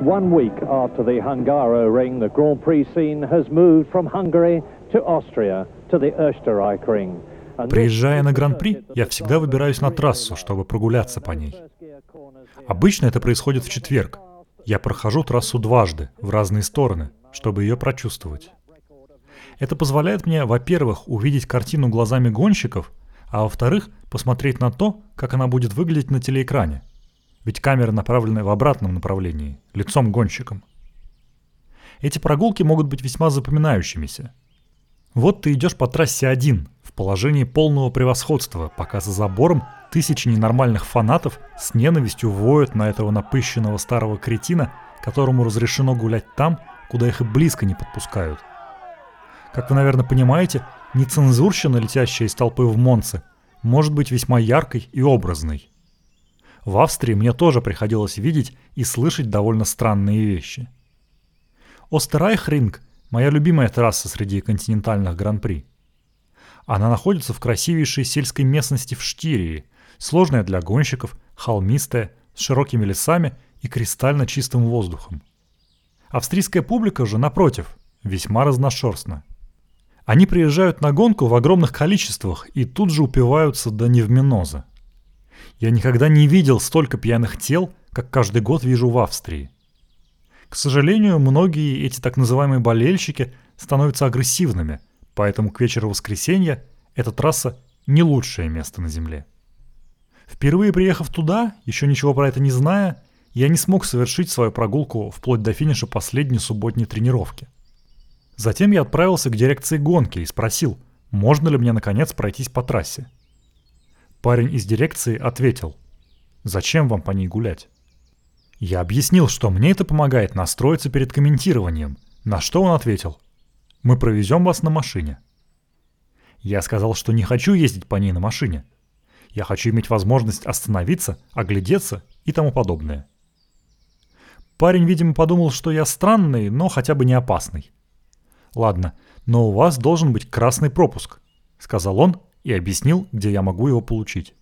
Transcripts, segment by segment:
one week after the Hungaroring, the Grand Prix scene has moved from Hungary to Austria to the Österreich-ring. Приезжая на Гран-при, я всегда выбираюсь на трассу, чтобы прогуляться по ней. Обычно это происходит в четверг. Я прохожу трассу дважды, в разные стороны, чтобы ее прочувствовать. Это позволяет мне, во-первых, увидеть картину глазами гонщиков, а во-вторых, посмотреть на то, как она будет выглядеть на телеэкране. Ведь камеры направлены в обратном направлении, лицом к гонщикам. Эти прогулки могут быть весьма запоминающимися. Вот ты идешь по трассе один, в положении полного превосходства, пока за забором тысячи ненормальных фанатов с ненавистью воют на этого напыщенного старого кретина, которому разрешено гулять там, куда их и близко не подпускают. Как вы, наверное, понимаете, нецензурщина, летящая из толпы в Монце, может быть весьма яркой и образной. В Австрии мне тоже приходилось видеть и слышать довольно странные вещи. Остерайхринг – моя любимая трасса среди континентальных гран-при. Она находится в красивейшей сельской местности в Штирии, сложная для гонщиков, холмистая, с широкими лесами и кристально чистым воздухом. Австрийская публика же, напротив, весьма разношерстна. Они приезжают на гонку в огромных количествах и тут же упиваются до невминоза. Я никогда не видел столько пьяных тел, как каждый год вижу в Австрии. К сожалению, многие эти так называемые болельщики становятся агрессивными, поэтому к вечеру воскресенья эта трасса не лучшее место на Земле. Впервые приехав туда, еще ничего про это не зная, я не смог совершить свою прогулку вплоть до финиша последней субботней тренировки – Затем я отправился к дирекции гонки и спросил, можно ли мне наконец пройтись по трассе. Парень из дирекции ответил, зачем вам по ней гулять? Я объяснил, что мне это помогает настроиться перед комментированием, на что он ответил, мы провезем вас на машине. Я сказал, что не хочу ездить по ней на машине. Я хочу иметь возможность остановиться, оглядеться и тому подобное. Парень, видимо, подумал, что я странный, но хотя бы не опасный. «Ладно, но у вас должен быть красный пропуск», — сказал он и объяснил, где я могу его получить.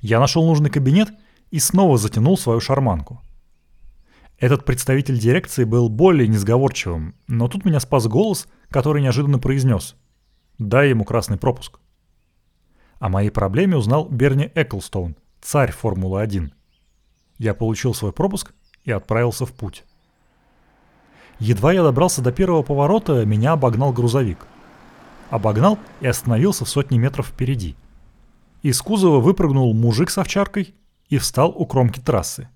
Я нашел нужный кабинет и снова затянул свою шарманку. Этот представитель дирекции был более несговорчивым, но тут меня спас голос, который неожиданно произнес «Дай ему красный пропуск». О моей проблеме узнал Берни Эклстоун, царь Формулы-1. Я получил свой пропуск и отправился в путь. Едва я добрался до первого поворота, меня обогнал грузовик. Обогнал и остановился в сотни метров впереди. Из кузова выпрыгнул мужик с овчаркой и встал у кромки трассы.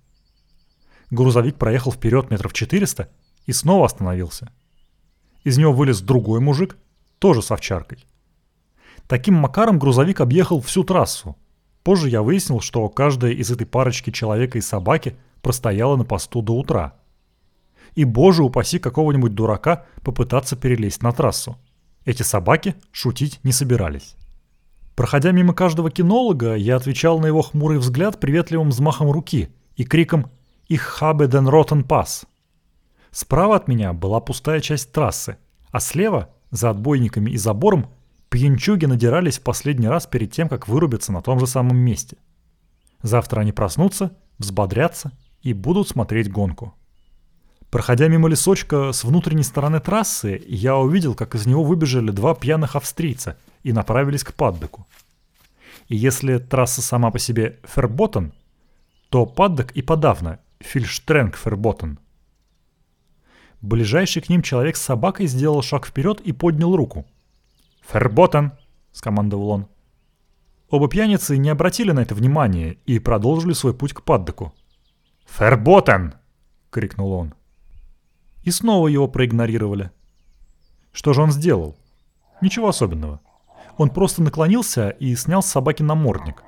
Грузовик проехал вперед метров 400 и снова остановился. Из него вылез другой мужик, тоже с овчаркой. Таким макаром грузовик объехал всю трассу. Позже я выяснил, что каждая из этой парочки человека и собаки простояла на посту до утра – и, боже упаси, какого-нибудь дурака попытаться перелезть на трассу. Эти собаки шутить не собирались. Проходя мимо каждого кинолога, я отвечал на его хмурый взгляд приветливым взмахом руки и криком «Ich habe den roten Pass». Справа от меня была пустая часть трассы, а слева, за отбойниками и забором, пьянчуги надирались в последний раз перед тем, как вырубиться на том же самом месте. Завтра они проснутся, взбодрятся и будут смотреть гонку. Проходя мимо лесочка с внутренней стороны трассы, я увидел, как из него выбежали два пьяных австрийца и направились к Паддеку. И если трасса сама по себе Ферботен, то Паддек и подавно Фильштренг Ферботен. Ближайший к ним человек с собакой сделал шаг вперед и поднял руку. «Ферботен!» – скомандовал он. Оба пьяницы не обратили на это внимания и продолжили свой путь к Паддеку. «Ферботен!» – крикнул он. И снова его проигнорировали. Что же он сделал? Ничего особенного. Он просто наклонился и снял с собаки намордник.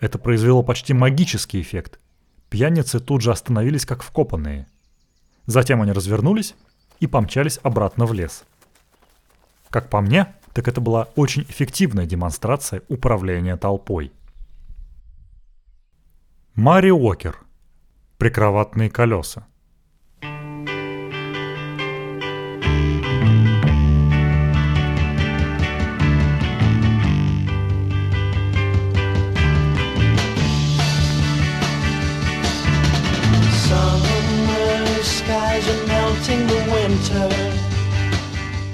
Это произвело почти магический эффект. Пьяницы тут же остановились как вкопанные. Затем они развернулись и помчались обратно в лес. Как по мне, так это была очень эффективная демонстрация управления толпой. Мари Уокер. Прикроватные колеса.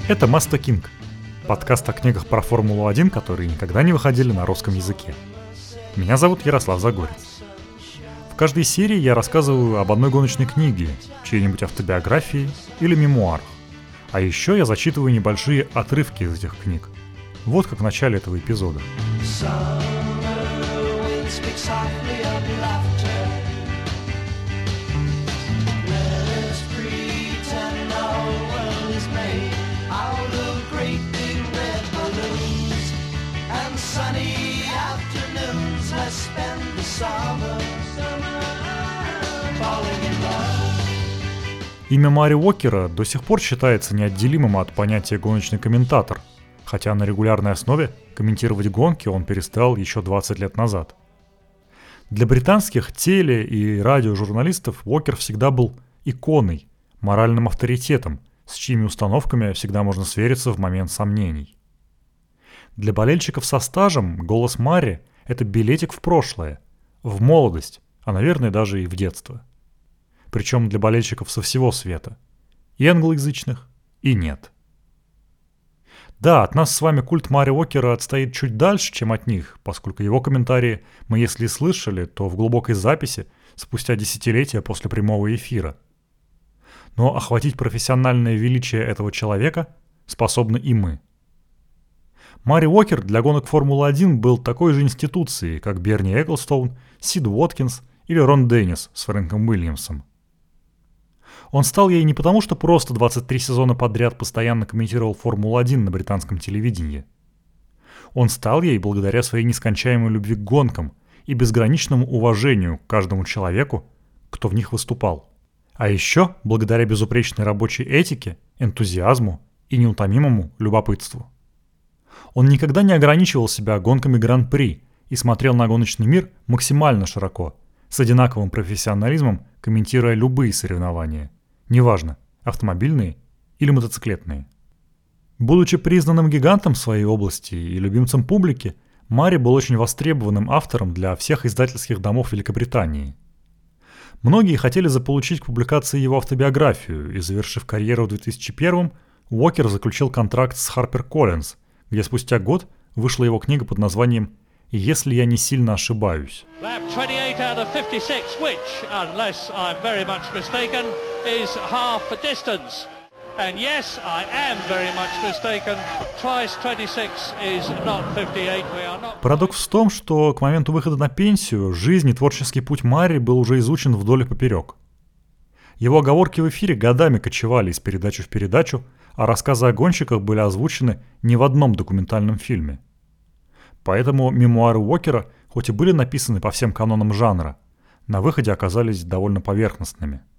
Это Маста Кинг, подкаст о книгах про Формулу-1, которые никогда не выходили на русском языке. Меня зовут Ярослав Загорец. В каждой серии я рассказываю об одной гоночной книге, чьей-нибудь автобиографии или мемуарах. А еще я зачитываю небольшие отрывки из этих книг. Вот как в начале этого эпизода. Имя Мари Уокера до сих пор считается неотделимым от понятия гоночный комментатор, хотя на регулярной основе комментировать гонки он перестал еще 20 лет назад. Для британских теле- и радиожурналистов Уокер всегда был иконой, моральным авторитетом, с чьими установками всегда можно свериться в момент сомнений. Для болельщиков со стажем голос Мари – это билетик в прошлое, в молодость, а, наверное, даже и в детство – причем для болельщиков со всего света. И англоязычных, и нет. Да, от нас с вами культ Мари Уокера отстоит чуть дальше, чем от них, поскольку его комментарии мы, если и слышали, то в глубокой записи, спустя десятилетия после прямого эфира. Но охватить профессиональное величие этого человека способны и мы. Мари Уокер для гонок Формулы-1 был такой же институцией, как Берни Эклстоун, Сид Уоткинс или Рон Деннис с Фрэнком Уильямсом. Он стал ей не потому, что просто 23 сезона подряд постоянно комментировал Формулу-1 на британском телевидении. Он стал ей благодаря своей нескончаемой любви к гонкам и безграничному уважению к каждому человеку, кто в них выступал. А еще благодаря безупречной рабочей этике, энтузиазму и неутомимому любопытству. Он никогда не ограничивал себя гонками Гран-при и смотрел на гоночный мир максимально широко, с одинаковым профессионализмом, комментируя любые соревнования – Неважно, автомобильные или мотоциклетные. Будучи признанным гигантом своей области и любимцем публики, Мари был очень востребованным автором для всех издательских домов Великобритании. Многие хотели заполучить к публикации его автобиографию, и завершив карьеру в 2001 Уокер заключил контракт с HarperCollins, где спустя год вышла его книга под названием «Если я не сильно ошибаюсь». And yes, I am very much mistaken. Twice 26 is not 58. We are not... Парадокс в том, что к моменту выхода на пенсию жизнь и творческий путь Мари был уже изучен вдоль и поперек. Его оговорки в эфире годами кочевали из передачи в передачу, а рассказы о гонщиках были озвучены не в одном документальном фильме. Поэтому мемуары Уокера, хоть и были написаны по всем канонам жанра, на выходе оказались довольно поверхностными –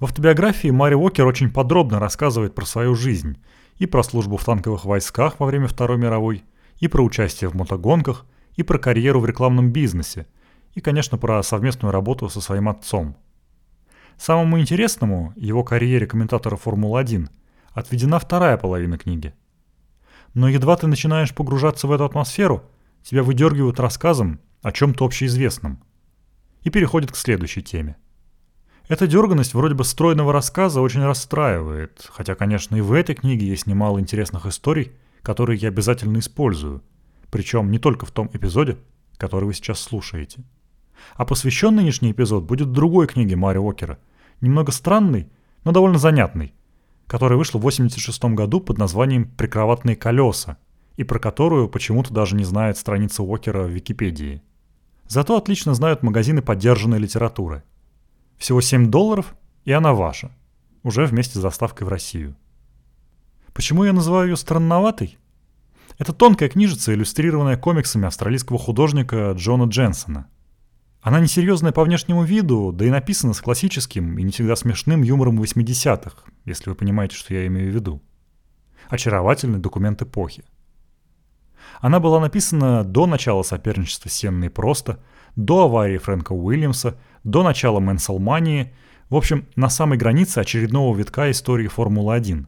в автобиографии Мари Уокер очень подробно рассказывает про свою жизнь и про службу в танковых войсках во время Второй мировой, и про участие в мотогонках, и про карьеру в рекламном бизнесе, и, конечно, про совместную работу со своим отцом. Самому интересному, его карьере комментатора Формулы-1, отведена вторая половина книги. Но едва ты начинаешь погружаться в эту атмосферу, тебя выдергивают рассказом о чем-то общеизвестном и переходят к следующей теме – эта дерганность вроде бы стройного рассказа очень расстраивает, хотя, конечно, и в этой книге есть немало интересных историй, которые я обязательно использую, причем не только в том эпизоде, который вы сейчас слушаете. А посвящен нынешний эпизод будет другой книге Мари Уокера, немного странной, но довольно занятной, которая вышла в 86 году под названием «Прикроватные колеса», и про которую почему-то даже не знает страница Уокера в Википедии. Зато отлично знают магазины поддержанной литературы – всего 7 долларов, и она ваша. Уже вместе с доставкой в Россию. Почему я называю ее странноватой? Это тонкая книжица, иллюстрированная комиксами австралийского художника Джона Дженсона. Она несерьезная по внешнему виду, да и написана с классическим и не всегда смешным юмором 80-х, если вы понимаете, что я имею в виду. Очаровательный документ эпохи. Она была написана до начала соперничества Сенны и Просто, до аварии Фрэнка Уильямса, до начала Мэнсалмании, в общем, на самой границе очередного витка истории Формулы-1.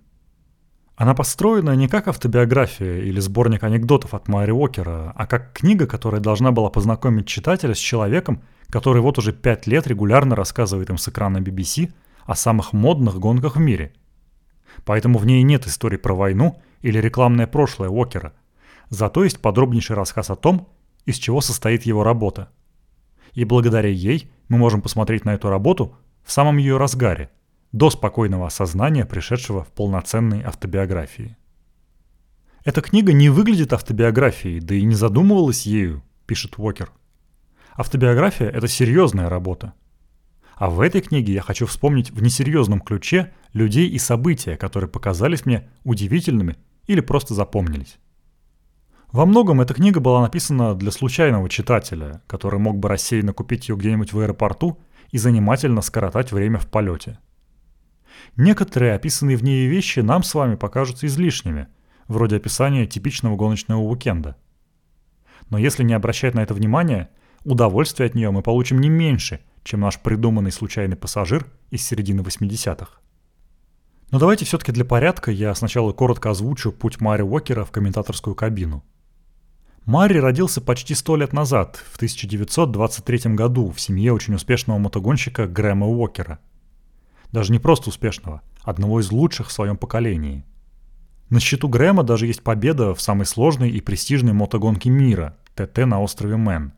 Она построена не как автобиография или сборник анекдотов от Майри Уокера, а как книга, которая должна была познакомить читателя с человеком, который вот уже пять лет регулярно рассказывает им с экрана BBC о самых модных гонках в мире. Поэтому в ней нет истории про войну или рекламное прошлое Уокера. Зато есть подробнейший рассказ о том, из чего состоит его работа. И благодаря ей мы можем посмотреть на эту работу в самом ее разгаре, до спокойного осознания, пришедшего в полноценной автобиографии. Эта книга не выглядит автобиографией, да и не задумывалась ею, пишет Уокер. Автобиография – это серьезная работа. А в этой книге я хочу вспомнить в несерьезном ключе людей и события, которые показались мне удивительными или просто запомнились. Во многом эта книга была написана для случайного читателя, который мог бы рассеянно купить ее где-нибудь в аэропорту и занимательно скоротать время в полете. Некоторые описанные в ней вещи нам с вами покажутся излишними, вроде описания типичного гоночного уикенда. Но если не обращать на это внимания, удовольствие от нее мы получим не меньше, чем наш придуманный случайный пассажир из середины 80-х. Но давайте все-таки для порядка я сначала коротко озвучу путь Мари Уокера в комментаторскую кабину. Мари родился почти сто лет назад, в 1923 году, в семье очень успешного мотогонщика Грэма Уокера. Даже не просто успешного, одного из лучших в своем поколении. На счету Грэма даже есть победа в самой сложной и престижной мотогонке мира – ТТ на острове Мэн.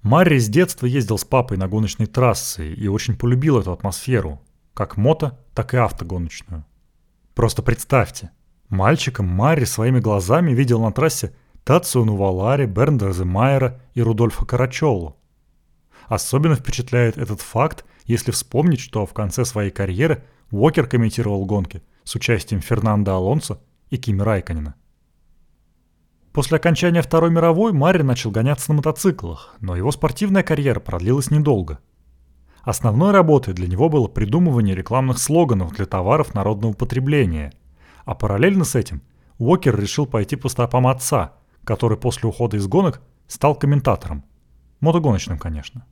Марри с детства ездил с папой на гоночной трассы и очень полюбил эту атмосферу, как мото, так и автогоночную. Просто представьте, мальчиком Марри своими глазами видел на трассе Тацио Нувалари, Бернда Земайера и Рудольфа Карачолу. Особенно впечатляет этот факт, если вспомнить, что в конце своей карьеры Уокер комментировал гонки с участием Фернандо Алонсо и Кими Райканина. После окончания Второй мировой Марри начал гоняться на мотоциклах, но его спортивная карьера продлилась недолго. Основной работой для него было придумывание рекламных слоганов для товаров народного потребления, а параллельно с этим Уокер решил пойти по стопам отца, который после ухода из гонок стал комментатором. Мотогоночным, конечно.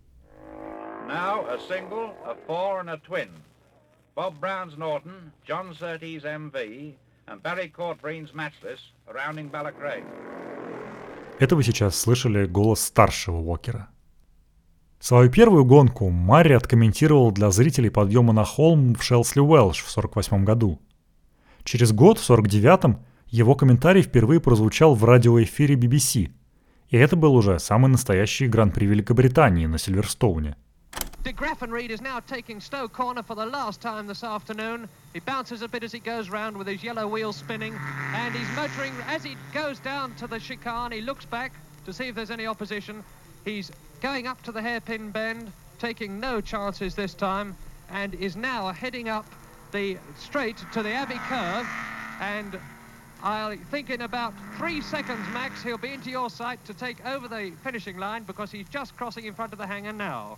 Now a single, a four and a twin. Bob Brown's Norton, John Surtees MV, and Barry Courtbreen's Matchless, rounding Ballacraig. Это вы сейчас слышали голос старшего Уокера. Свою первую гонку Марри откомментировал для зрителей подъема на холм в Шелсли Уэлш в 48 году. Через год, в 49-м, его комментарий впервые прозвучал в радиоэфире BBC. И это был уже самый настоящий гран-при Великобритании на Сильверстоуне – De Graffenried is now taking Stowe Corner for the last time this afternoon. He bounces a bit as he goes round with his yellow wheels spinning, and he's motoring as he goes down to the chicane. He looks back to see if there's any opposition. He's going up to the hairpin bend, taking no chances this time, and is now heading up the straight to the Abbey curve. And I think in about three seconds max, he'll be into your sight to take over the finishing line because he's just crossing in front of the hangar now.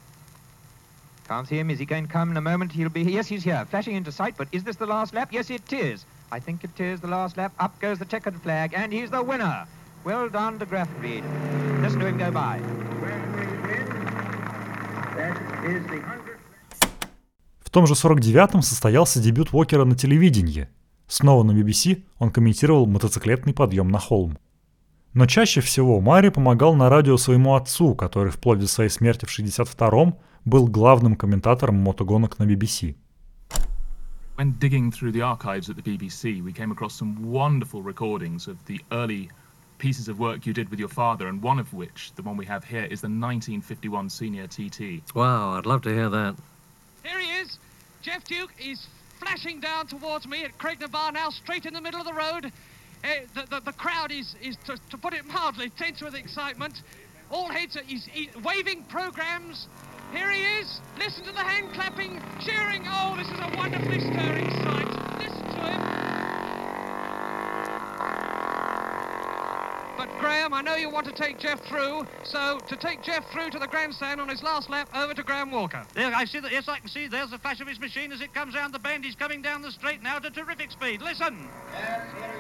Can't see him. Is he going to come in a moment? He'll be here. Yes, he's here, flashing into sight. But is this the last lap? Yes, it is. I think it is the last lap. Up goes the checkered flag, and he's the winner. Well done to Graffenried. Listen to him go by. В том же 49-м состоялся дебют Уокера на телевидении. Снова на BBC он комментировал мотоциклетный подъем на холм. Но чаще всего Мари помогал на радио своему отцу, который вплоть до своей смерти в 62-м был главным комментатором мотогонок на BBC. When digging through the archives at the BBC, we came across some wonderful recordings of the early pieces of work you did with your father, and one of which, the one we have here, is the 1951 Senior TT. Wow, I'd love to hear that. Here he is. Jeff Duke is flashing down towards me at Craignabar now, straight in the middle of the road. Uh, the, the, the, crowd is, is to, to, put it mildly, tense with excitement. All heads are he's, he's waving programs. here he is. Listen to the hand clapping, cheering. Oh, this is a wonderfully stirring sight. Listen to him. But Graham, I know you want to take Jeff through, so to take Jeff through to the grandstand on his last lap, over to Graham Walker. There, I see that. Yes, I can see. There's the flash of his machine as it comes round the bend. He's coming down the straight now to terrific speed. Listen. Yes, here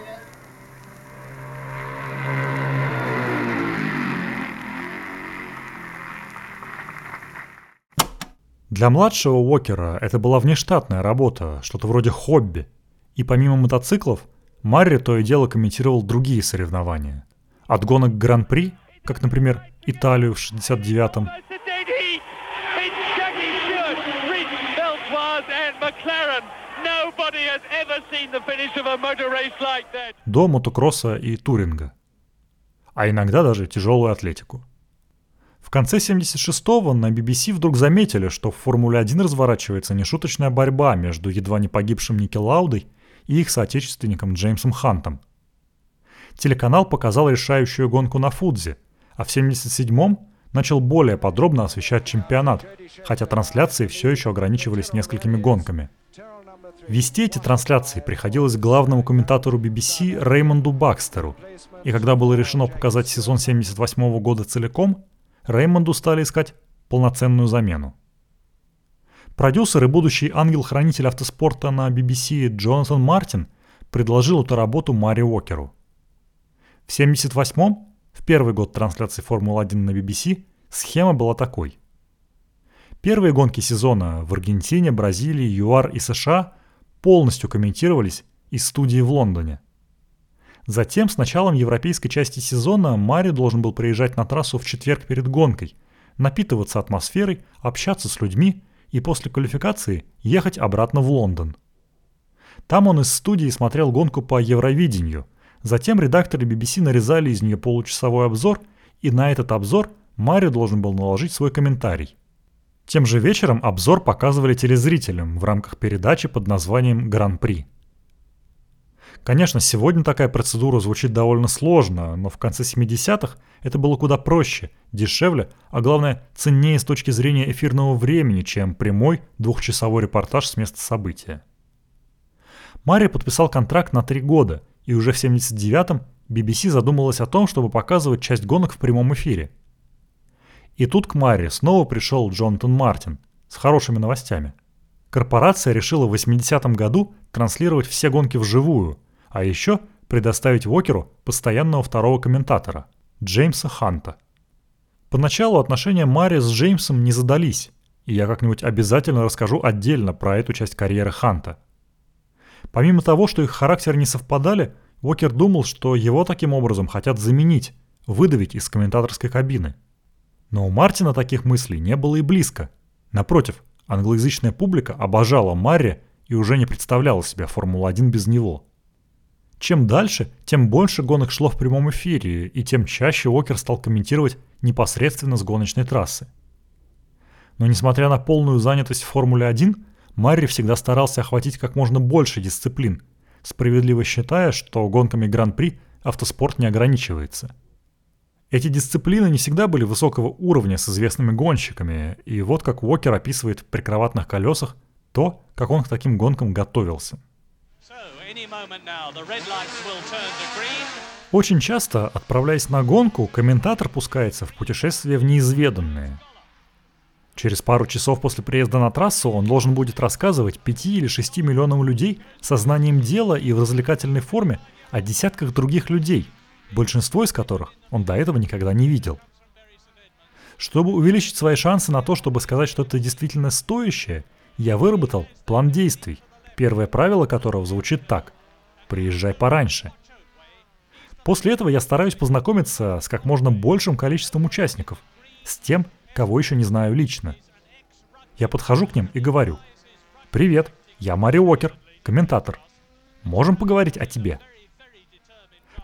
Для младшего Уокера это была внештатная работа, что-то вроде хобби. И помимо мотоциклов, Марри то и дело комментировал другие соревнования. От гонок Гран-при, как, например, Италию в 69-м, Nobody has ever seen the finish of a motor race like that. До мотокросса и туринга. А иногда даже тяжелую атлетику. В конце 76-го на BBC вдруг заметили, что в Формуле-1 разворачивается нешуточная борьба между едва не погибшим Ники Лаудой и их соотечественником Джеймсом Хантом. Телеканал показал решающую гонку на Фудзе, а в 77-м начал более подробно освещать чемпионат, хотя трансляции все еще ограничивались несколькими гонками. Вести эти трансляции приходилось главному комментатору BBC Реймонду Бакстеру, и когда было решено показать сезон 78 года целиком, Реймонду стали искать полноценную замену. Продюсер и будущий ангел-хранитель автоспорта на BBC Джонатан Мартин предложил эту работу Мари Уокеру. В 78-м, в первый год трансляции Формулы-1 на BBC, схема была такой. Первые гонки сезона в Аргентине, Бразилии, ЮАР и США полностью комментировались из студии в Лондоне. Затем с началом европейской части сезона Мари должен был приезжать на трассу в четверг перед гонкой, напитываться атмосферой, общаться с людьми и после квалификации ехать обратно в Лондон. Там он из студии смотрел гонку по Евровидению. Затем редакторы BBC нарезали из нее получасовой обзор, и на этот обзор Мари должен был наложить свой комментарий. Тем же вечером обзор показывали телезрителям в рамках передачи под названием «Гран-при». Конечно, сегодня такая процедура звучит довольно сложно, но в конце 70-х это было куда проще, дешевле, а главное, ценнее с точки зрения эфирного времени, чем прямой двухчасовой репортаж с места события. Мари подписал контракт на три года, и уже в 79-м BBC задумалась о том, чтобы показывать часть гонок в прямом эфире. И тут к Мари снова пришел Джонатан Мартин с хорошими новостями. Корпорация решила в 80-м году транслировать все гонки вживую – а еще предоставить Уокеру постоянного второго комментатора – Джеймса Ханта. Поначалу отношения Мари с Джеймсом не задались, и я как-нибудь обязательно расскажу отдельно про эту часть карьеры Ханта. Помимо того, что их характеры не совпадали, Уокер думал, что его таким образом хотят заменить, выдавить из комментаторской кабины. Но у Мартина таких мыслей не было и близко. Напротив, англоязычная публика обожала Марри и уже не представляла себя Формулу-1 без него. Чем дальше, тем больше гонок шло в прямом эфире, и тем чаще Уокер стал комментировать непосредственно с гоночной трассы. Но несмотря на полную занятость в Формуле-1, Марри всегда старался охватить как можно больше дисциплин, справедливо считая, что гонками Гран-при автоспорт не ограничивается. Эти дисциплины не всегда были высокого уровня с известными гонщиками, и вот как Уокер описывает в прикроватных колесах то, как он к таким гонкам готовился – очень часто, отправляясь на гонку, комментатор пускается в путешествие в неизведанное. Через пару часов после приезда на трассу он должен будет рассказывать 5 или 6 миллионам людей со знанием дела и в развлекательной форме о десятках других людей, большинство из которых он до этого никогда не видел. Чтобы увеличить свои шансы на то, чтобы сказать что-то действительно стоящее, я выработал план действий, первое правило которого звучит так – «Приезжай пораньше». После этого я стараюсь познакомиться с как можно большим количеством участников, с тем, кого еще не знаю лично. Я подхожу к ним и говорю «Привет, я Мари Уокер, комментатор. Можем поговорить о тебе?»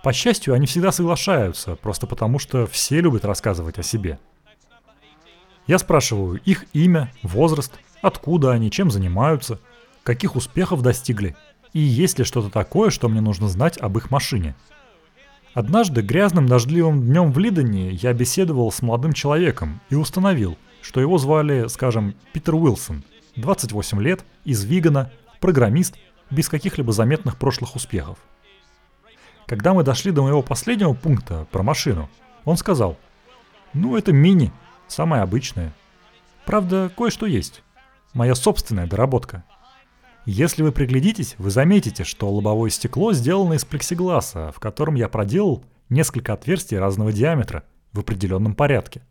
По счастью, они всегда соглашаются, просто потому что все любят рассказывать о себе. Я спрашиваю их имя, возраст, откуда они, чем занимаются – каких успехов достигли и есть ли что-то такое, что мне нужно знать об их машине. Однажды грязным дождливым днем в Лидоне я беседовал с молодым человеком и установил, что его звали, скажем, Питер Уилсон, 28 лет, из Вигана, программист, без каких-либо заметных прошлых успехов. Когда мы дошли до моего последнего пункта про машину, он сказал, ну это мини, самое обычное. Правда, кое-что есть. Моя собственная доработка – если вы приглядитесь, вы заметите, что лобовое стекло сделано из плексигласа, в котором я проделал несколько отверстий разного диаметра в определенном порядке.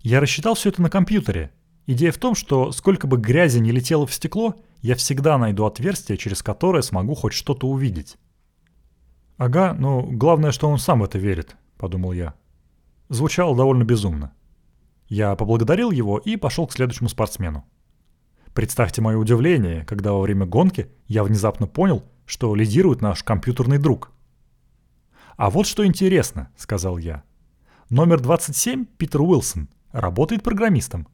Я рассчитал все это на компьютере. Идея в том, что сколько бы грязи не летело в стекло, я всегда найду отверстие, через которое смогу хоть что-то увидеть. «Ага, но главное, что он сам в это верит», — подумал я. Звучало довольно безумно. Я поблагодарил его и пошел к следующему спортсмену. Представьте мое удивление, когда во время гонки я внезапно понял, что лидирует наш компьютерный друг. «А вот что интересно», — сказал я. Номер 27, Питер Уилсон, работает программистом.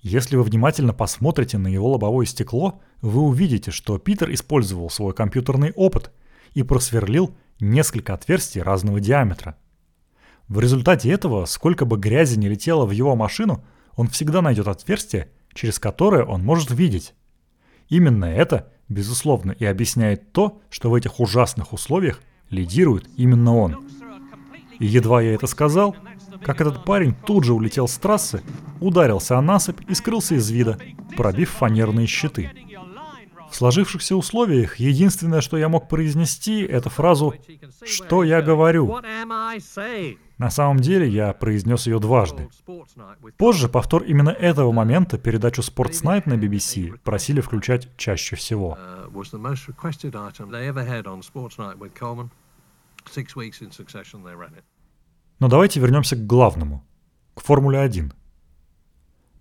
Если вы внимательно посмотрите на его лобовое стекло, вы увидите, что Питер использовал свой компьютерный опыт и просверлил несколько отверстий разного диаметра. В результате этого, сколько бы грязи не летело в его машину, он всегда найдет отверстие, через которое он может видеть. Именно это, безусловно, и объясняет то, что в этих ужасных условиях лидирует именно он. И едва я это сказал, как этот парень тут же улетел с трассы, ударился о насыпь и скрылся из вида, пробив фанерные щиты. В сложившихся условиях единственное, что я мог произнести, это фразу «Что я говорю?». На самом деле я произнес ее дважды. Позже повтор именно этого момента передачу Sports Night на BBC просили включать чаще всего. Но давайте вернемся к главному, к Формуле 1.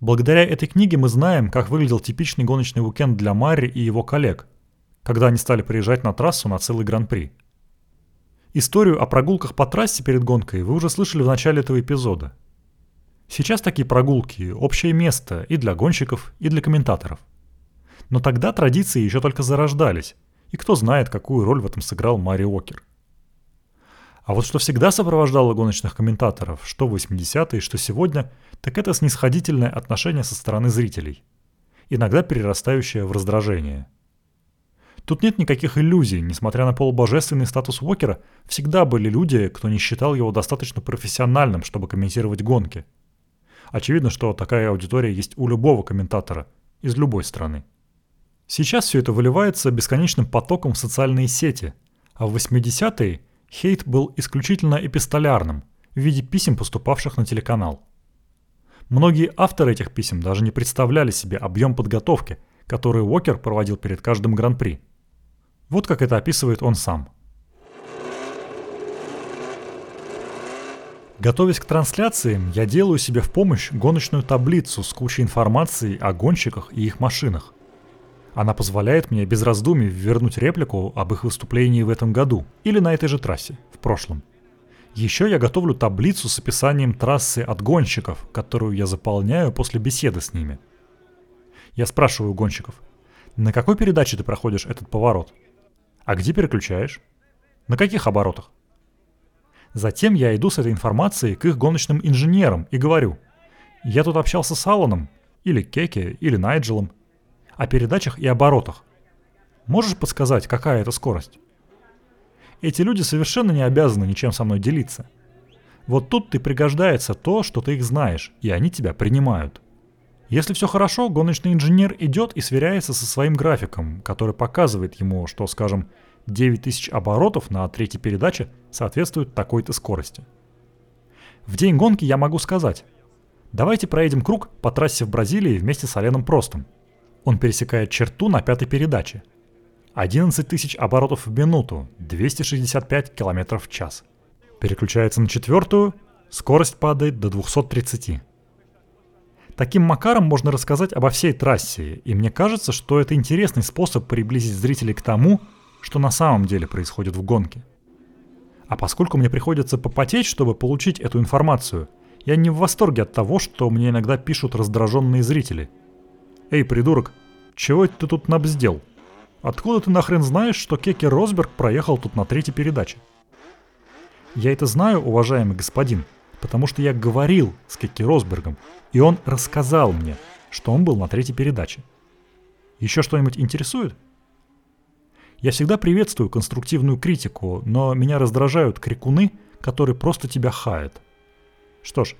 Благодаря этой книге мы знаем, как выглядел типичный гоночный уикенд для Мари и его коллег, когда они стали приезжать на трассу на целый гран-при. Историю о прогулках по трассе перед гонкой вы уже слышали в начале этого эпизода. Сейчас такие прогулки – общее место и для гонщиков, и для комментаторов. Но тогда традиции еще только зарождались, и кто знает, какую роль в этом сыграл Мари Уокер. А вот что всегда сопровождало гоночных комментаторов, что в 80-е, что сегодня, так это снисходительное отношение со стороны зрителей, иногда перерастающее в раздражение. Тут нет никаких иллюзий, несмотря на полубожественный статус Уокера, всегда были люди, кто не считал его достаточно профессиональным, чтобы комментировать гонки. Очевидно, что такая аудитория есть у любого комментатора, из любой страны. Сейчас все это выливается бесконечным потоком в социальные сети, а в 80-е Хейт был исключительно эпистолярным, в виде писем, поступавших на телеканал. Многие авторы этих писем даже не представляли себе объем подготовки, который Уокер проводил перед каждым гран-при. Вот как это описывает он сам. Готовясь к трансляциям, я делаю себе в помощь гоночную таблицу с кучей информации о гонщиках и их машинах. Она позволяет мне без раздумий вернуть реплику об их выступлении в этом году или на этой же трассе, в прошлом. Еще я готовлю таблицу с описанием трассы от гонщиков, которую я заполняю после беседы с ними. Я спрашиваю гонщиков, на какой передаче ты проходишь этот поворот? А где переключаешь? На каких оборотах? Затем я иду с этой информацией к их гоночным инженерам и говорю, я тут общался с Алланом, или Кеке, или Найджелом, о передачах и оборотах. Можешь подсказать, какая это скорость? Эти люди совершенно не обязаны ничем со мной делиться. Вот тут ты пригождается то, что ты их знаешь, и они тебя принимают. Если все хорошо, гоночный инженер идет и сверяется со своим графиком, который показывает ему, что, скажем, 9000 оборотов на третьей передаче соответствует такой-то скорости. В день гонки я могу сказать, давайте проедем круг по трассе в Бразилии вместе с Оленом Простом – он пересекает черту на пятой передаче. 11 тысяч оборотов в минуту, 265 км в час. Переключается на четвертую, скорость падает до 230. Таким макаром можно рассказать обо всей трассе, и мне кажется, что это интересный способ приблизить зрителей к тому, что на самом деле происходит в гонке. А поскольку мне приходится попотеть, чтобы получить эту информацию, я не в восторге от того, что мне иногда пишут раздраженные зрители – «Эй, придурок, чего это ты тут набздел? Откуда ты нахрен знаешь, что Кеки Росберг проехал тут на третьей передаче?» «Я это знаю, уважаемый господин, потому что я говорил с Кеки Росбергом, и он рассказал мне, что он был на третьей передаче. Еще что-нибудь интересует?» Я всегда приветствую конструктивную критику, но меня раздражают крикуны, которые просто тебя хаят. Что ж,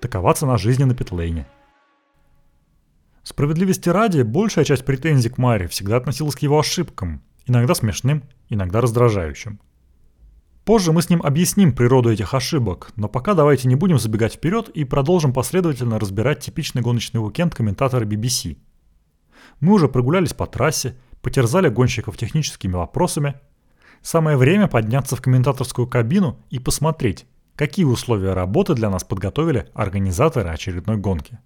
такова цена жизни на питлейне. Справедливости ради, большая часть претензий к Маре всегда относилась к его ошибкам, иногда смешным, иногда раздражающим. Позже мы с ним объясним природу этих ошибок, но пока давайте не будем забегать вперед и продолжим последовательно разбирать типичный гоночный уикенд комментатора BBC. Мы уже прогулялись по трассе, потерзали гонщиков техническими вопросами. Самое время подняться в комментаторскую кабину и посмотреть, какие условия работы для нас подготовили организаторы очередной гонки.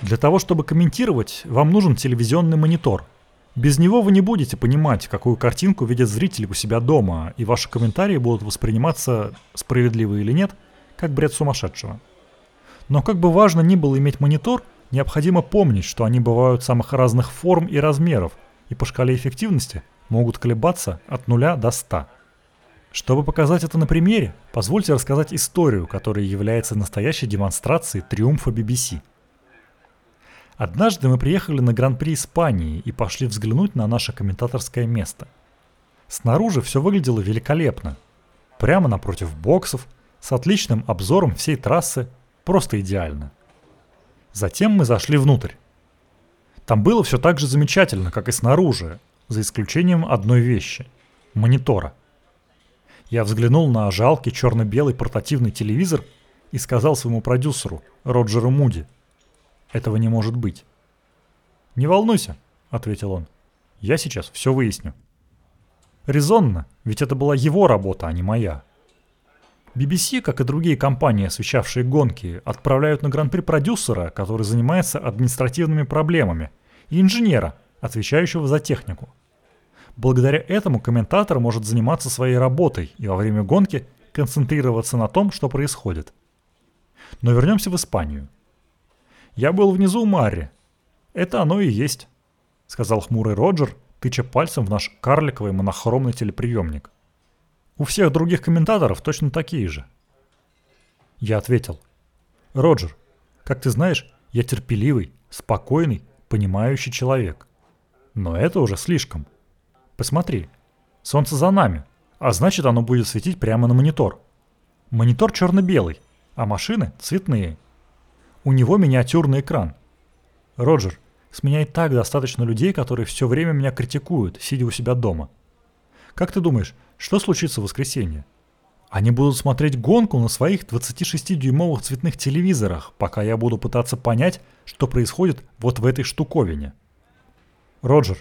Для того, чтобы комментировать, вам нужен телевизионный монитор. Без него вы не будете понимать, какую картинку видят зрители у себя дома, и ваши комментарии будут восприниматься, справедливо или нет, как бред сумасшедшего. Но как бы важно ни было иметь монитор, необходимо помнить, что они бывают самых разных форм и размеров, и по шкале эффективности могут колебаться от 0 до 100. Чтобы показать это на примере, позвольте рассказать историю, которая является настоящей демонстрацией триумфа BBC. Однажды мы приехали на Гран-при Испании и пошли взглянуть на наше комментаторское место. Снаружи все выглядело великолепно. Прямо напротив боксов, с отличным обзором всей трассы, просто идеально. Затем мы зашли внутрь. Там было все так же замечательно, как и снаружи, за исключением одной вещи – монитора. Я взглянул на жалкий черно-белый портативный телевизор и сказал своему продюсеру, Роджеру Муди, «Этого не может быть». «Не волнуйся», — ответил он, — «я сейчас все выясню». Резонно, ведь это была его работа, а не моя. BBC, как и другие компании, освещавшие гонки, отправляют на гран-при продюсера, который занимается административными проблемами, и инженера, отвечающего за технику – Благодаря этому комментатор может заниматься своей работой и во время гонки концентрироваться на том, что происходит. Но вернемся в Испанию. Я был внизу Марри. Это оно и есть, сказал хмурый Роджер, тыча пальцем в наш карликовый монохромный телеприемник. У всех других комментаторов точно такие же. Я ответил. Роджер, как ты знаешь, я терпеливый, спокойный, понимающий человек. Но это уже слишком. Посмотри, солнце за нами, а значит оно будет светить прямо на монитор. Монитор черно-белый, а машины цветные. У него миниатюрный экран. Роджер, с меня и так достаточно людей, которые все время меня критикуют, сидя у себя дома. Как ты думаешь, что случится в воскресенье? Они будут смотреть гонку на своих 26-дюймовых цветных телевизорах, пока я буду пытаться понять, что происходит вот в этой штуковине. Роджер,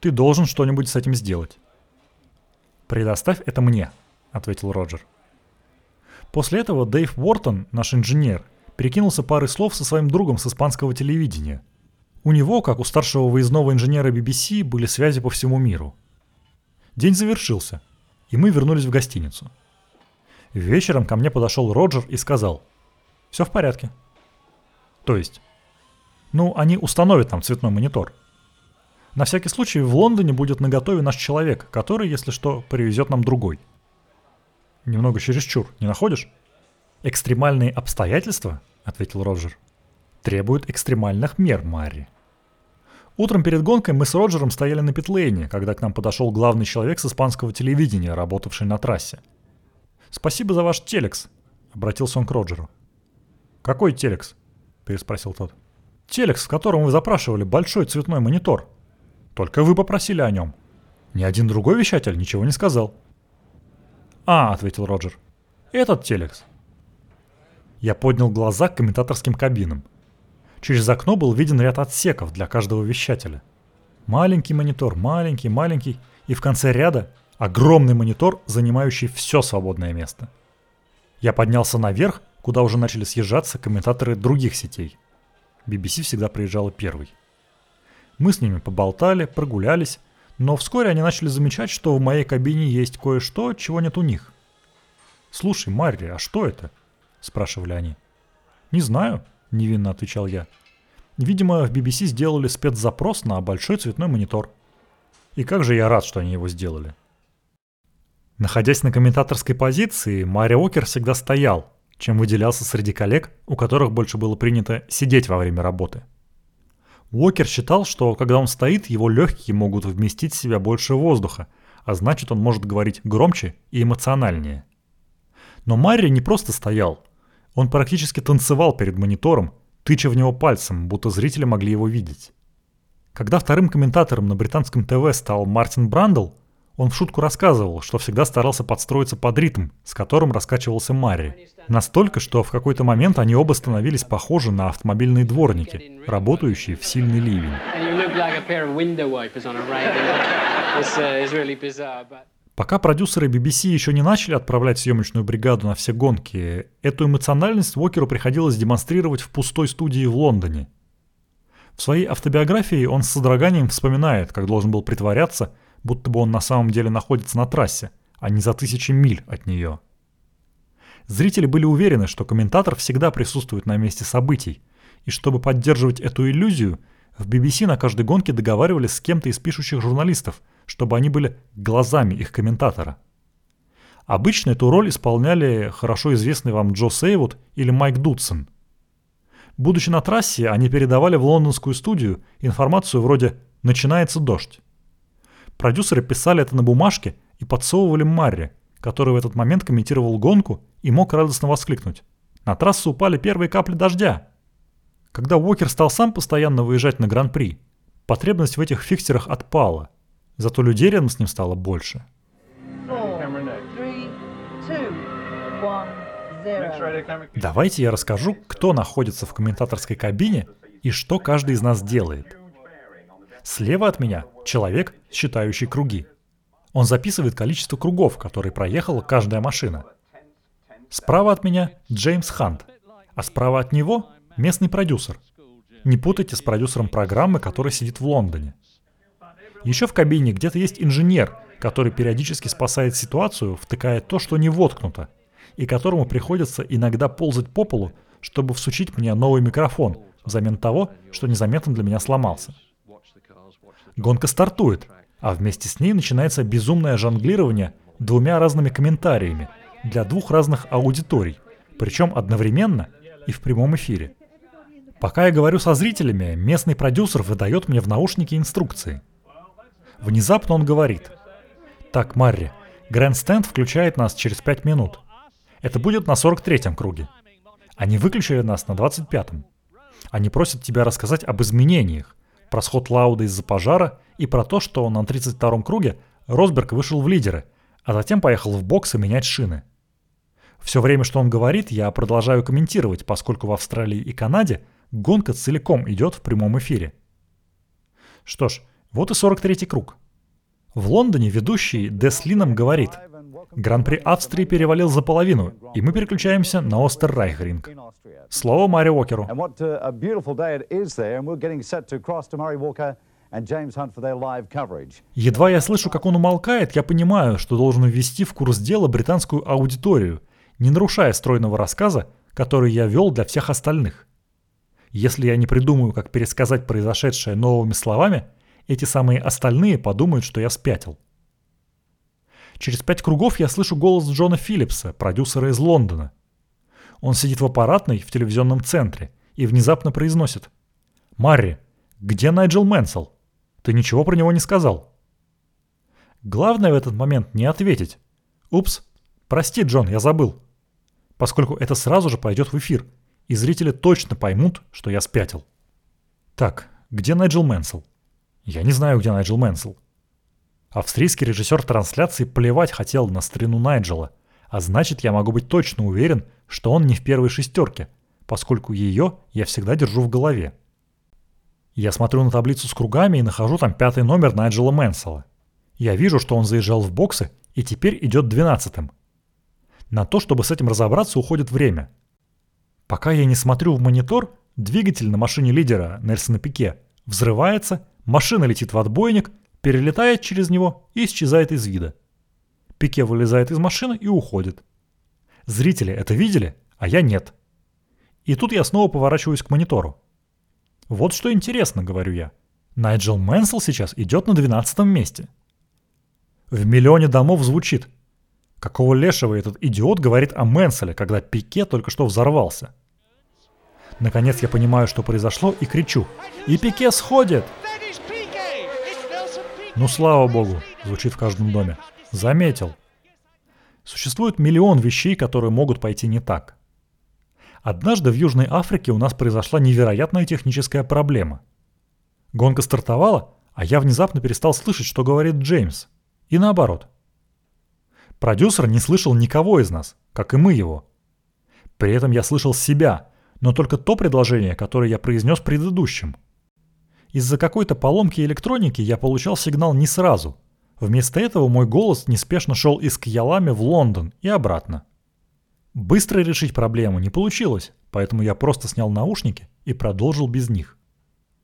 ты должен что-нибудь с этим сделать. «Предоставь это мне», — ответил Роджер. После этого Дэйв Уортон, наш инженер, перекинулся парой слов со своим другом с испанского телевидения. У него, как у старшего выездного инженера BBC, были связи по всему миру. День завершился, и мы вернулись в гостиницу. Вечером ко мне подошел Роджер и сказал, «Все в порядке». То есть, ну, они установят там цветной монитор. На всякий случай в Лондоне будет наготове наш человек, который, если что, привезет нам другой. Немного чересчур, не находишь? Экстремальные обстоятельства, ответил Роджер, требуют экстремальных мер, Марри. Утром перед гонкой мы с Роджером стояли на питлейне, когда к нам подошел главный человек с испанского телевидения, работавший на трассе. «Спасибо за ваш телекс», — обратился он к Роджеру. «Какой телекс?» — переспросил тот. «Телекс, в котором вы запрашивали большой цветной монитор», только вы попросили о нем. Ни один другой вещатель ничего не сказал. «А», — ответил Роджер, — «этот телекс». Я поднял глаза к комментаторским кабинам. Через окно был виден ряд отсеков для каждого вещателя. Маленький монитор, маленький, маленький, и в конце ряда огромный монитор, занимающий все свободное место. Я поднялся наверх, куда уже начали съезжаться комментаторы других сетей. BBC всегда приезжала первой. Мы с ними поболтали, прогулялись, но вскоре они начали замечать, что в моей кабине есть кое-что, чего нет у них. «Слушай, Марри, а что это?» – спрашивали они. «Не знаю», – невинно отвечал я. «Видимо, в BBC сделали спецзапрос на большой цветной монитор. И как же я рад, что они его сделали». Находясь на комментаторской позиции, Мари Окер всегда стоял, чем выделялся среди коллег, у которых больше было принято сидеть во время работы – Уокер считал, что когда он стоит, его легкие могут вместить в себя больше воздуха, а значит он может говорить громче и эмоциональнее. Но Марри не просто стоял. Он практически танцевал перед монитором, тыча в него пальцем, будто зрители могли его видеть. Когда вторым комментатором на британском ТВ стал Мартин Брандл, он в шутку рассказывал, что всегда старался подстроиться под ритм, с которым раскачивался Марри. Настолько, что в какой-то момент они оба становились похожи на автомобильные дворники, работающие в сильный ливень. Пока продюсеры BBC еще не начали отправлять съемочную бригаду на все гонки, эту эмоциональность Уокеру приходилось демонстрировать в пустой студии в Лондоне. В своей автобиографии он с содроганием вспоминает, как должен был притворяться, будто бы он на самом деле находится на трассе, а не за тысячи миль от нее. Зрители были уверены, что комментатор всегда присутствует на месте событий, и чтобы поддерживать эту иллюзию, в BBC на каждой гонке договаривались с кем-то из пишущих журналистов, чтобы они были глазами их комментатора. Обычно эту роль исполняли хорошо известный вам Джо Сейвуд или Майк Дудсон. Будучи на трассе, они передавали в лондонскую студию информацию вроде «начинается дождь». Продюсеры писали это на бумажке и подсовывали Марри, который в этот момент комментировал гонку и мог радостно воскликнуть. На трассу упали первые капли дождя. Когда Уокер стал сам постоянно выезжать на Гран-при, потребность в этих фиксерах отпала, зато людей рядом с ним стало больше. Давайте я расскажу, кто находится в комментаторской кабине и что каждый из нас делает. Слева от меня человек, считающий круги. Он записывает количество кругов, которые проехала каждая машина. Справа от меня Джеймс Хант, а справа от него местный продюсер. Не путайте с продюсером программы, который сидит в Лондоне. Еще в кабине где-то есть инженер, который периодически спасает ситуацию, втыкая то, что не воткнуто, и которому приходится иногда ползать по полу, чтобы всучить мне новый микрофон, взамен того, что незаметно для меня сломался. Гонка стартует, а вместе с ней начинается безумное жонглирование двумя разными комментариями для двух разных аудиторий, причем одновременно и в прямом эфире. Пока я говорю со зрителями, местный продюсер выдает мне в наушники инструкции. Внезапно он говорит. Так, Марри, Грэнд Стенд включает нас через 5 минут. Это будет на 43-м круге. Они выключили нас на 25-м. Они просят тебя рассказать об изменениях, про сход Лауда из-за пожара и про то, что на 32-м круге Росберг вышел в лидеры, а затем поехал в бокс и менять шины. Все время, что он говорит, я продолжаю комментировать, поскольку в Австралии и Канаде гонка целиком идет в прямом эфире. Что ж, вот и 43-й круг. В Лондоне ведущий Деслином говорит – Гран-при Австрии перевалил за половину, и мы переключаемся на Остеррайхринг. Слово Мари Уокеру. Едва я слышу, как он умолкает, я понимаю, что должен ввести в курс дела британскую аудиторию, не нарушая стройного рассказа, который я вел для всех остальных. Если я не придумаю, как пересказать произошедшее новыми словами, эти самые остальные подумают, что я спятил. Через пять кругов я слышу голос Джона Филлипса, продюсера из Лондона. Он сидит в аппаратной в телевизионном центре и внезапно произносит. «Марри, где Найджел Мэнсел? Ты ничего про него не сказал». Главное в этот момент не ответить. «Упс, прости, Джон, я забыл». Поскольку это сразу же пойдет в эфир, и зрители точно поймут, что я спятил. Так, где Найджел Мэнсел? Я не знаю, где Найджел Мэнсел. Австрийский режиссер трансляции плевать хотел на старину Найджела, а значит я могу быть точно уверен, что он не в первой шестерке, поскольку ее я всегда держу в голове. Я смотрю на таблицу с кругами и нахожу там пятый номер Найджела Мэнсела. Я вижу, что он заезжал в боксы и теперь идет двенадцатым. На то, чтобы с этим разобраться, уходит время. Пока я не смотрю в монитор, двигатель на машине лидера Нельсона Пике взрывается, машина летит в отбойник, перелетает через него и исчезает из вида. Пике вылезает из машины и уходит. Зрители это видели, а я нет. И тут я снова поворачиваюсь к монитору. Вот что интересно, говорю я. Найджел Мэнсел сейчас идет на 12 месте. В миллионе домов звучит. Какого лешего этот идиот говорит о Мэнселе, когда Пике только что взорвался? Наконец я понимаю, что произошло, и кричу. И Пике сходит! Ну слава богу, звучит в каждом доме. Заметил. Существует миллион вещей, которые могут пойти не так. Однажды в Южной Африке у нас произошла невероятная техническая проблема. Гонка стартовала, а я внезапно перестал слышать, что говорит Джеймс. И наоборот. Продюсер не слышал никого из нас, как и мы его. При этом я слышал себя, но только то предложение, которое я произнес предыдущим – из-за какой-то поломки электроники я получал сигнал не сразу. Вместо этого мой голос неспешно шел из Кьялами в Лондон и обратно. Быстро решить проблему не получилось, поэтому я просто снял наушники и продолжил без них.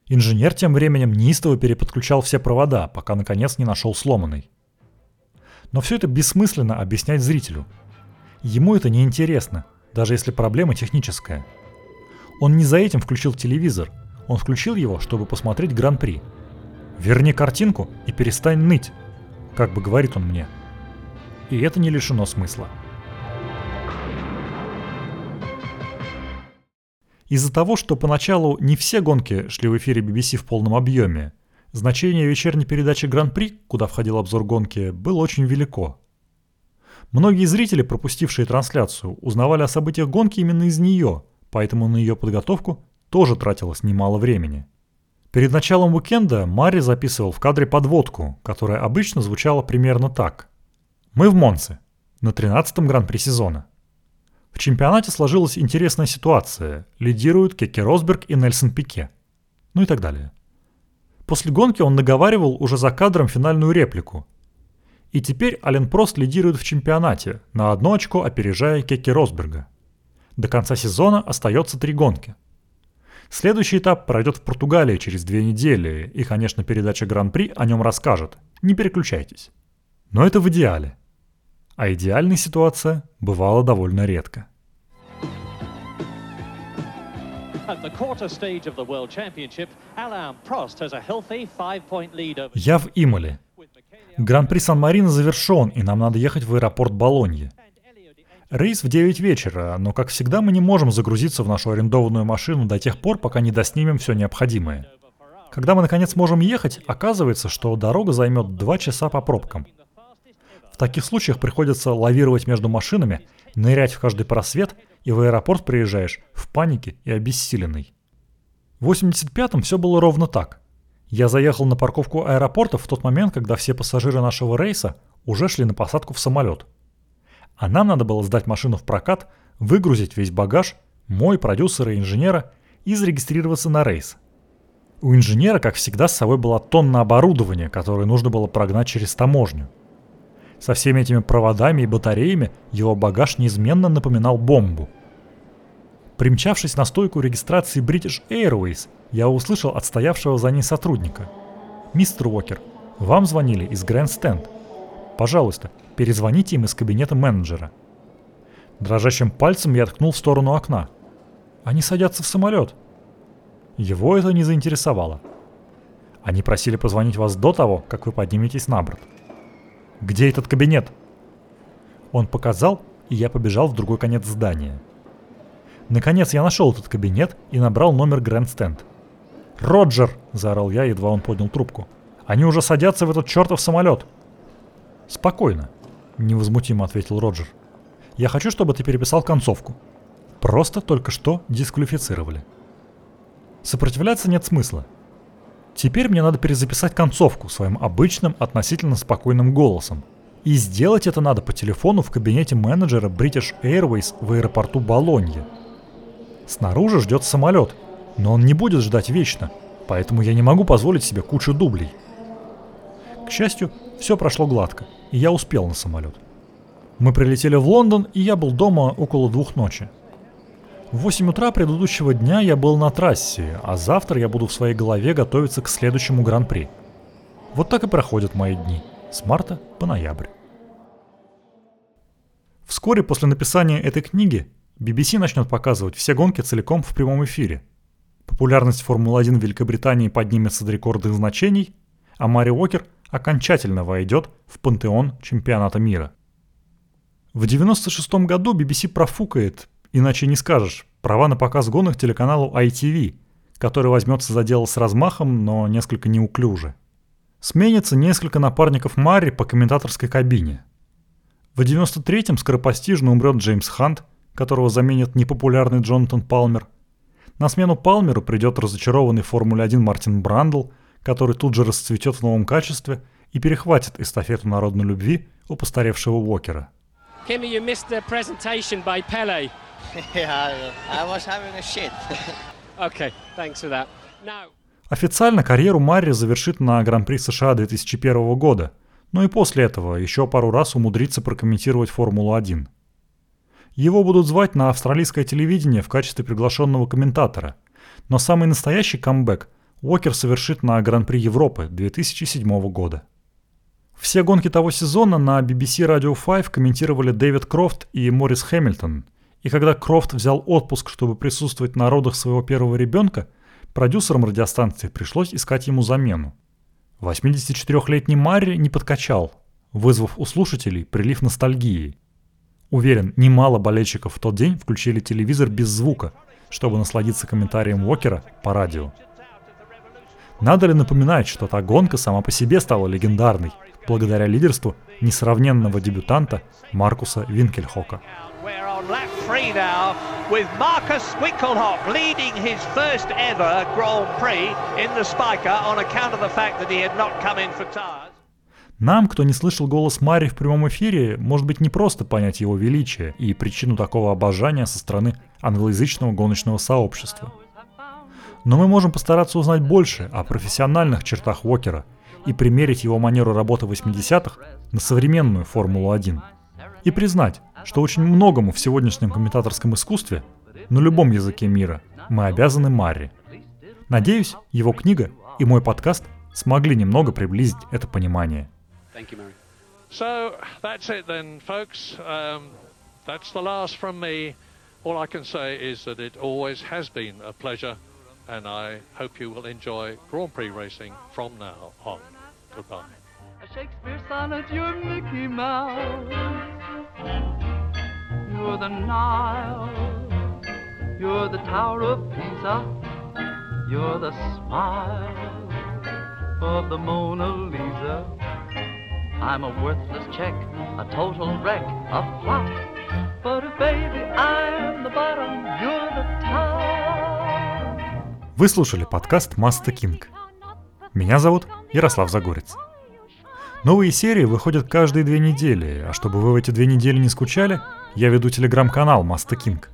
Инженер тем временем неистово переподключал все провода, пока наконец не нашел сломанный. Но все это бессмысленно объяснять зрителю. Ему это не интересно, даже если проблема техническая. Он не за этим включил телевизор, он включил его, чтобы посмотреть Гран-при. «Верни картинку и перестань ныть», как бы говорит он мне. И это не лишено смысла. Из-за того, что поначалу не все гонки шли в эфире BBC в полном объеме, значение вечерней передачи Гран-при, куда входил обзор гонки, было очень велико. Многие зрители, пропустившие трансляцию, узнавали о событиях гонки именно из нее, поэтому на ее подготовку тоже тратилось немало времени. Перед началом уикенда Мари записывал в кадре подводку, которая обычно звучала примерно так. «Мы в Монце, на 13-м гран-при сезона. В чемпионате сложилась интересная ситуация. Лидируют Кеки Росберг и Нельсон Пике. Ну и так далее. После гонки он наговаривал уже за кадром финальную реплику. И теперь Ален Прост лидирует в чемпионате, на одно очко опережая Кеки Росберга. До конца сезона остается три гонки. Следующий этап пройдет в Португалии через две недели, и, конечно, передача Гран-при о нем расскажет. Не переключайтесь. Но это в идеале а идеальная ситуация бывала довольно редко. Я в Имале. Гран-при Сан-Марино завершен, и нам надо ехать в аэропорт Болоньи. Рейс в 9 вечера, но, как всегда, мы не можем загрузиться в нашу арендованную машину до тех пор, пока не доснимем все необходимое. Когда мы, наконец, можем ехать, оказывается, что дорога займет 2 часа по пробкам – в таких случаях приходится лавировать между машинами, нырять в каждый просвет, и в аэропорт приезжаешь в панике и обессиленный. В 85-м все было ровно так. Я заехал на парковку аэропорта в тот момент, когда все пассажиры нашего рейса уже шли на посадку в самолет. А нам надо было сдать машину в прокат, выгрузить весь багаж, мой, продюсера и инженера и зарегистрироваться на рейс. У инженера, как всегда, с собой была тонна оборудования, которое нужно было прогнать через таможню. Со всеми этими проводами и батареями его багаж неизменно напоминал бомбу. Примчавшись на стойку регистрации British Airways, я услышал от стоявшего за ней сотрудника. «Мистер Уокер, вам звонили из Grand Stand. Пожалуйста, перезвоните им из кабинета менеджера». Дрожащим пальцем я ткнул в сторону окна. «Они садятся в самолет». Его это не заинтересовало. Они просили позвонить вас до того, как вы подниметесь на борт. Где этот кабинет?» Он показал, и я побежал в другой конец здания. Наконец я нашел этот кабинет и набрал номер Грандстенд. «Роджер!» – заорал я, едва он поднял трубку. «Они уже садятся в этот чертов самолет!» «Спокойно», – невозмутимо ответил Роджер. «Я хочу, чтобы ты переписал концовку. Просто только что дисквалифицировали». Сопротивляться нет смысла. Теперь мне надо перезаписать концовку своим обычным относительно спокойным голосом. И сделать это надо по телефону в кабинете менеджера British Airways в аэропорту Болонье. Снаружи ждет самолет, но он не будет ждать вечно, поэтому я не могу позволить себе кучу дублей. К счастью, все прошло гладко, и я успел на самолет. Мы прилетели в Лондон, и я был дома около двух ночи. В 8 утра предыдущего дня я был на трассе, а завтра я буду в своей голове готовиться к следующему гран-при. Вот так и проходят мои дни, с марта по ноябрь. Вскоре после написания этой книги BBC начнет показывать все гонки целиком в прямом эфире. Популярность Формулы-1 в Великобритании поднимется до рекордных значений, а Мари Уокер окончательно войдет в пантеон чемпионата мира. В 96 году BBC профукает Иначе не скажешь. Права на показ гонок телеканалу ITV, который возьмется за дело с размахом, но несколько неуклюже. Сменится несколько напарников Марри по комментаторской кабине. В 93-м скоропостижно умрет Джеймс Хант, которого заменит непопулярный Джонатан Палмер. На смену Палмеру придет разочарованный в Формуле-1 Мартин Брандл, который тут же расцветет в новом качестве и перехватит эстафету народной любви у постаревшего Уокера. Kimmy, you missed the presentation by Pele. yeah, I was having a shit. okay, thanks for that. Now... Официально карьеру Марри завершит на Гран-при США 2001 года, но и после этого еще пару раз умудрится прокомментировать Формулу-1. Его будут звать на австралийское телевидение в качестве приглашенного комментатора, но самый настоящий камбэк Уокер совершит на Гран-при Европы 2007 года. Все гонки того сезона на BBC Radio 5 комментировали Дэвид Крофт и Моррис Хэмилтон. И когда Крофт взял отпуск, чтобы присутствовать на родах своего первого ребенка, продюсерам радиостанции пришлось искать ему замену. 84-летний Марри не подкачал, вызвав у слушателей прилив ностальгии. Уверен, немало болельщиков в тот день включили телевизор без звука, чтобы насладиться комментарием Уокера по радио. Надо ли напоминать, что та гонка сама по себе стала легендарной, благодаря лидерству несравненного дебютанта Маркуса Винкельхока. Нам, кто не слышал голос Мари в прямом эфире, может быть не просто понять его величие и причину такого обожания со стороны англоязычного гоночного сообщества. Но мы можем постараться узнать больше о профессиональных чертах Уокера и примерить его манеру работы 80-х на современную Формулу-1. И признать, что очень многому в сегодняшнем комментаторском искусстве, на любом языке мира, мы обязаны Марри. Надеюсь, его книга и мой подкаст смогли немного приблизить это понимание. So that's it then, folks. Um, that's the last from me. All I can say is that it always has been a pleasure, and I hope you will enjoy Grand Prix racing from now on. Goodbye. A Shakespeare sonnet, you're Mickey Mouse. You're the Nile. You're the Tower of Pisa. You're the smile of the Mona Lisa. I'm a worthless check, a total wreck, a flop. But baby, I'm the bottom, you're the top. Вы слушали подкаст Маста Кинг. Меня зовут Ярослав Загорец. Новые серии выходят каждые две недели, а чтобы вы в эти две недели не скучали, я веду телеграм-канал Маста Кинг.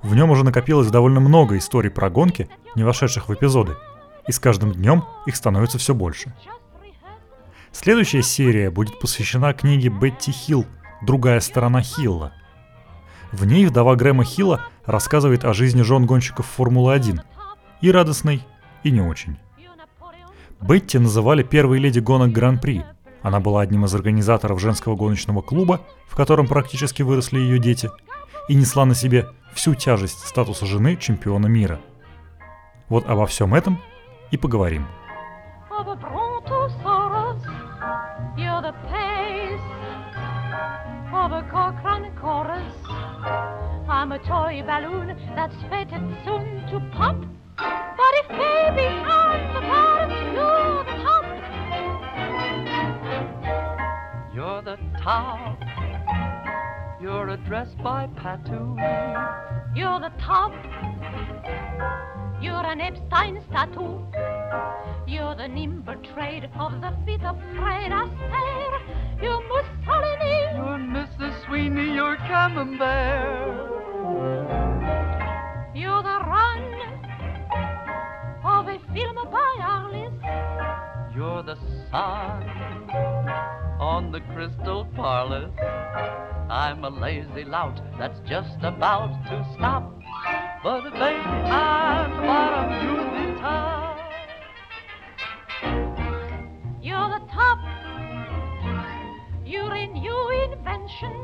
В нем уже накопилось довольно много историй про гонки, не вошедших в эпизоды, и с каждым днем их становится все больше. Следующая серия будет посвящена книге Бетти Хилл «Другая сторона Хилла». В ней вдова Грэма Хилла рассказывает о жизни жен гонщиков Формулы-1. И радостной, и не очень. Бетти называли первой леди гонок Гран-при. Она была одним из организаторов женского гоночного клуба, в котором практически выросли ее дети, и несла на себе всю тяжесть статуса жены чемпиона мира. Вот обо всем этом и поговорим. I'm a toy balloon that's fated soon to pop. Top. You're the top. You're addressed by Patu. You're the top. You're an Epstein statue. You're the nimble trade of the feet of Fred Astaire. You're Mussolini. You're Mrs. Sweeney, you're Camembert. You're the run of a film by Arliss. You're the sun on the crystal parlor. I'm a lazy lout that's just about to stop. But baby, I'm the bottom, you're the top. You're the top. You're a new invention.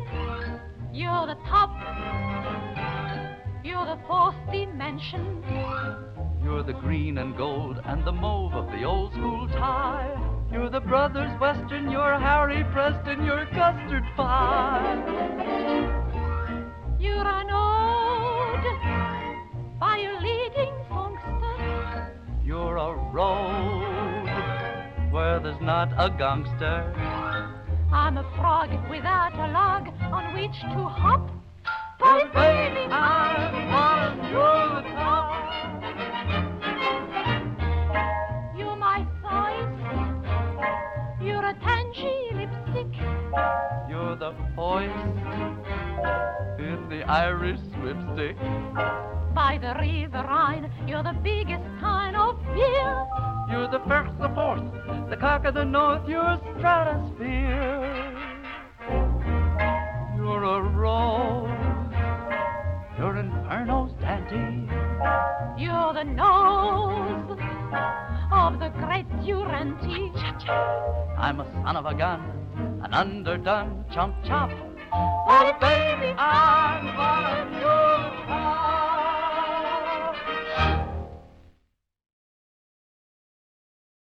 You're the top. You're the fourth dimension. You're the green and gold and the mauve of the old school tie. You're the brothers Western, you're Harry Preston, you're custard pie. You're an ode by a leading songster. You're a road where there's not a gangster. I'm a frog without a log on which to hop. Irish whipstick. By the river Rhine, you're the biggest kind of beer. You're the first, the fourth, the cock of the north, you're stratosphere. You're a rose, you're Inferno's dandy. You're the nose of the great Durante. I'm a son of a gun, an underdone chump chop. Oh, baby, I'm one of yours.